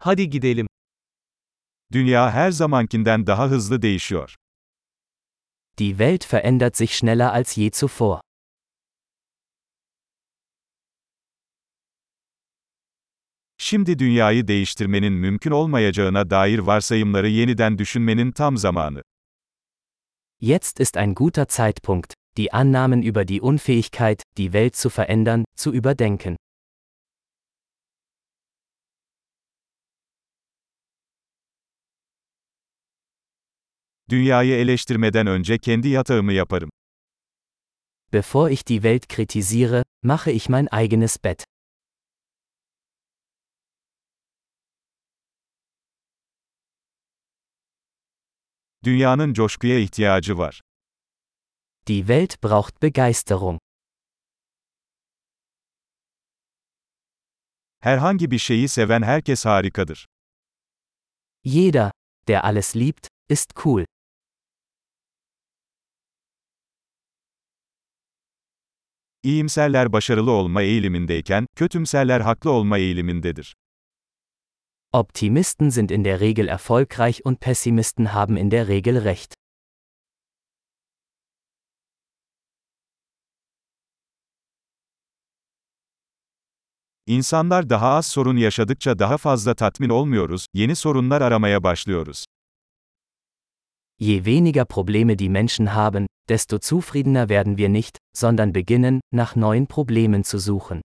Hadi gidelim. Dünya her zamankinden daha hızlı değişiyor. Die Welt verändert sich schneller als je zuvor. Şimdi dünyayı değiştirmenin mümkün olmayacağına dair varsayımları yeniden düşünmenin tam zamanı. Jetzt ist ein guter Zeitpunkt, die Annahmen über die Unfähigkeit, die Welt zu verändern, zu überdenken. Dünyayı eleştirmeden önce kendi yatağımı yaparım. Bevor ich die Welt kritisiere, mache ich mein eigenes Bett. Dünyanın coşkuya ihtiyacı var. Die Welt braucht Begeisterung. Herhangi bir şeyi seven herkes harikadır. Jeder, der alles liebt, ist cool. İyimserler başarılı olma eğilimindeyken, kötümserler haklı olma eğilimindedir. Optimisten sind in der Regel erfolgreich und Pessimisten haben in der Regel recht. İnsanlar daha az sorun yaşadıkça daha fazla tatmin olmuyoruz, yeni sorunlar aramaya başlıyoruz. Je weniger Probleme die Menschen haben, desto zufriedener werden wir nicht, sondern beginnen, nach neuen Problemen zu suchen.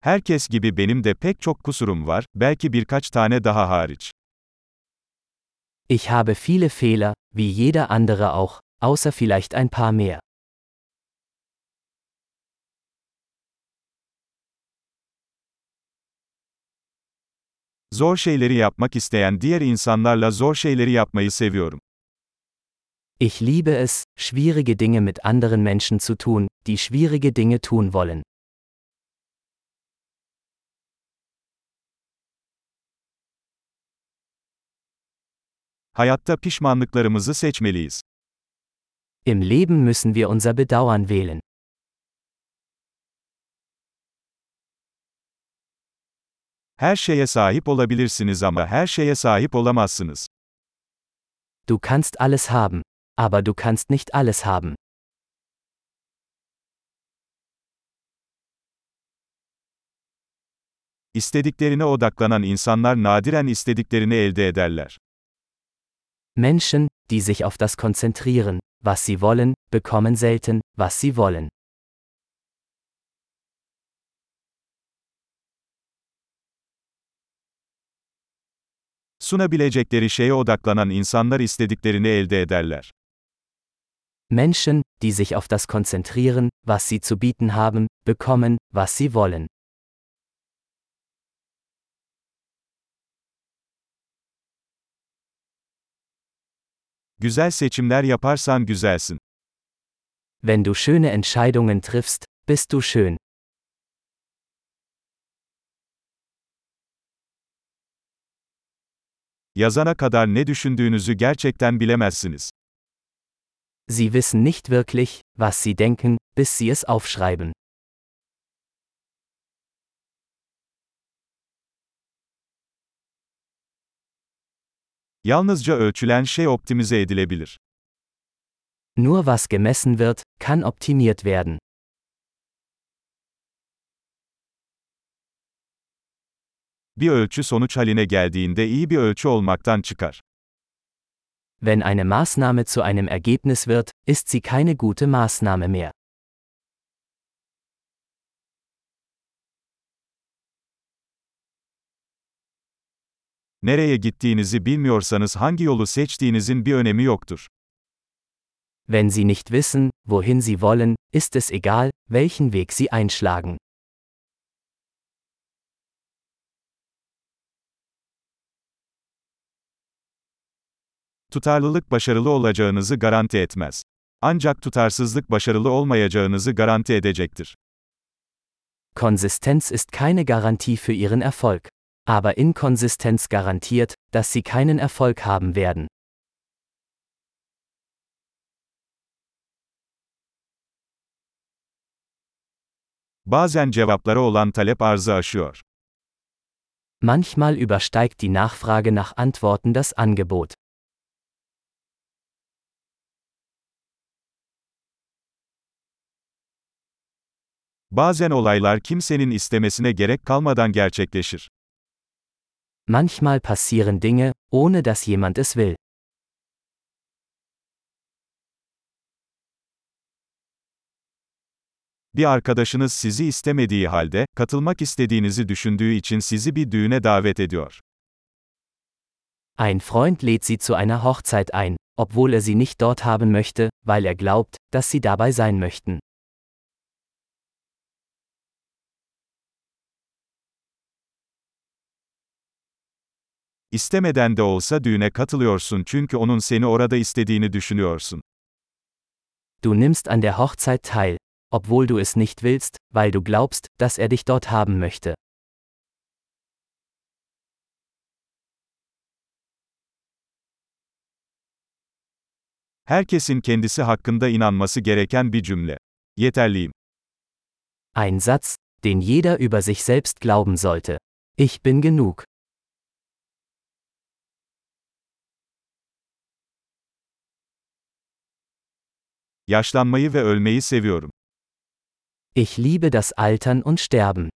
Herkes gibi benim de pek çok kusurum var, belki birkaç tane daha hariç. Ich habe viele Fehler, wie jeder andere auch, außer vielleicht ein paar mehr. Zor şeyleri yapmak isteyen diğer insanlarla zor şeyleri yapmayı seviyorum. Ich liebe es, schwierige Dinge mit anderen Menschen zu tun, die schwierige Dinge tun wollen. Hayatta pişmanlıklarımızı seçmeliyiz. Im Leben müssen wir unser Bedauern wählen. Her şeye sahip olabilirsiniz ama her şeye sahip olamazsınız. Du kannst alles haben, aber du kannst nicht alles haben. İstediklerine odaklanan insanlar nadiren istediklerini elde ederler. Menschen, die sich auf das konzentrieren, was sie wollen, bekommen selten, was sie wollen. Sunabilecekleri şeye odaklanan insanlar istediklerini elde ederler. Menschen, die sich auf das konzentrieren, was sie zu bieten haben, bekommen, was sie wollen. Güzel seçimler yaparsan güzelsin. Wenn du schöne Entscheidungen triffst, bist du schön. Yazana kadar ne düşündüğünüzü gerçekten bilemezsiniz. Sie wissen nicht wirklich, was sie denken, bis sie es aufschreiben. Yalnızca ölçülen şey optimize edilebilir. Nur was gemessen wird, kann optimiert werden. Bir ölçü sonuç haline geldiğinde iyi bir ölçü olmaktan çıkar. Wenn eine Maßnahme zu einem Ergebnis wird, ist sie keine gute Maßnahme mehr. Nereye gittiğinizi bilmiyorsanız hangi yolu seçtiğinizin bir önemi yoktur. Wenn Sie nicht wissen, wohin Sie wollen, ist es egal, welchen Weg Sie einschlagen. Tutarlılık başarılı olacağınızı garanti etmez. Ancak tutarsızlık başarılı olmayacağınızı garanti edecektir. Konsistenz ist keine Garantie für Ihren Erfolg. Aber Inkonsistenz garantiert, dass Sie keinen Erfolg haben werden. Bazen cevaplara olan talep arzı aşıyor. Manchmal übersteigt die Nachfrage nach Antworten das Angebot. Bazen olaylar kimsenin istemesine gerek kalmadan gerçekleşir. Manchmal passieren Dinge, ohne dass jemand es will. Bir arkadaşınız sizi istemediği halde, katılmak istediğinizi düşündüğü için sizi bir düğüne davet ediyor. Ein Freund lädt sie zu einer Hochzeit ein, obwohl er sie nicht dort haben möchte, weil er glaubt, dass sie dabei sein möchten. İstemeden de olsa düğüne katılıyorsun çünkü onun seni orada istediğini düşünüyorsun. Du nimmst an der Hochzeit teil, obwohl du es nicht willst, weil du glaubst, dass er dich dort haben möchte. Herkesin kendisi hakkında inanması gereken bir cümle. Yeterliyim. Ein Satz, den jeder über sich selbst glauben sollte. Ich bin genug. Yaşlanmayı ve ölmeyi seviyorum. Ich liebe das Altern und Sterben.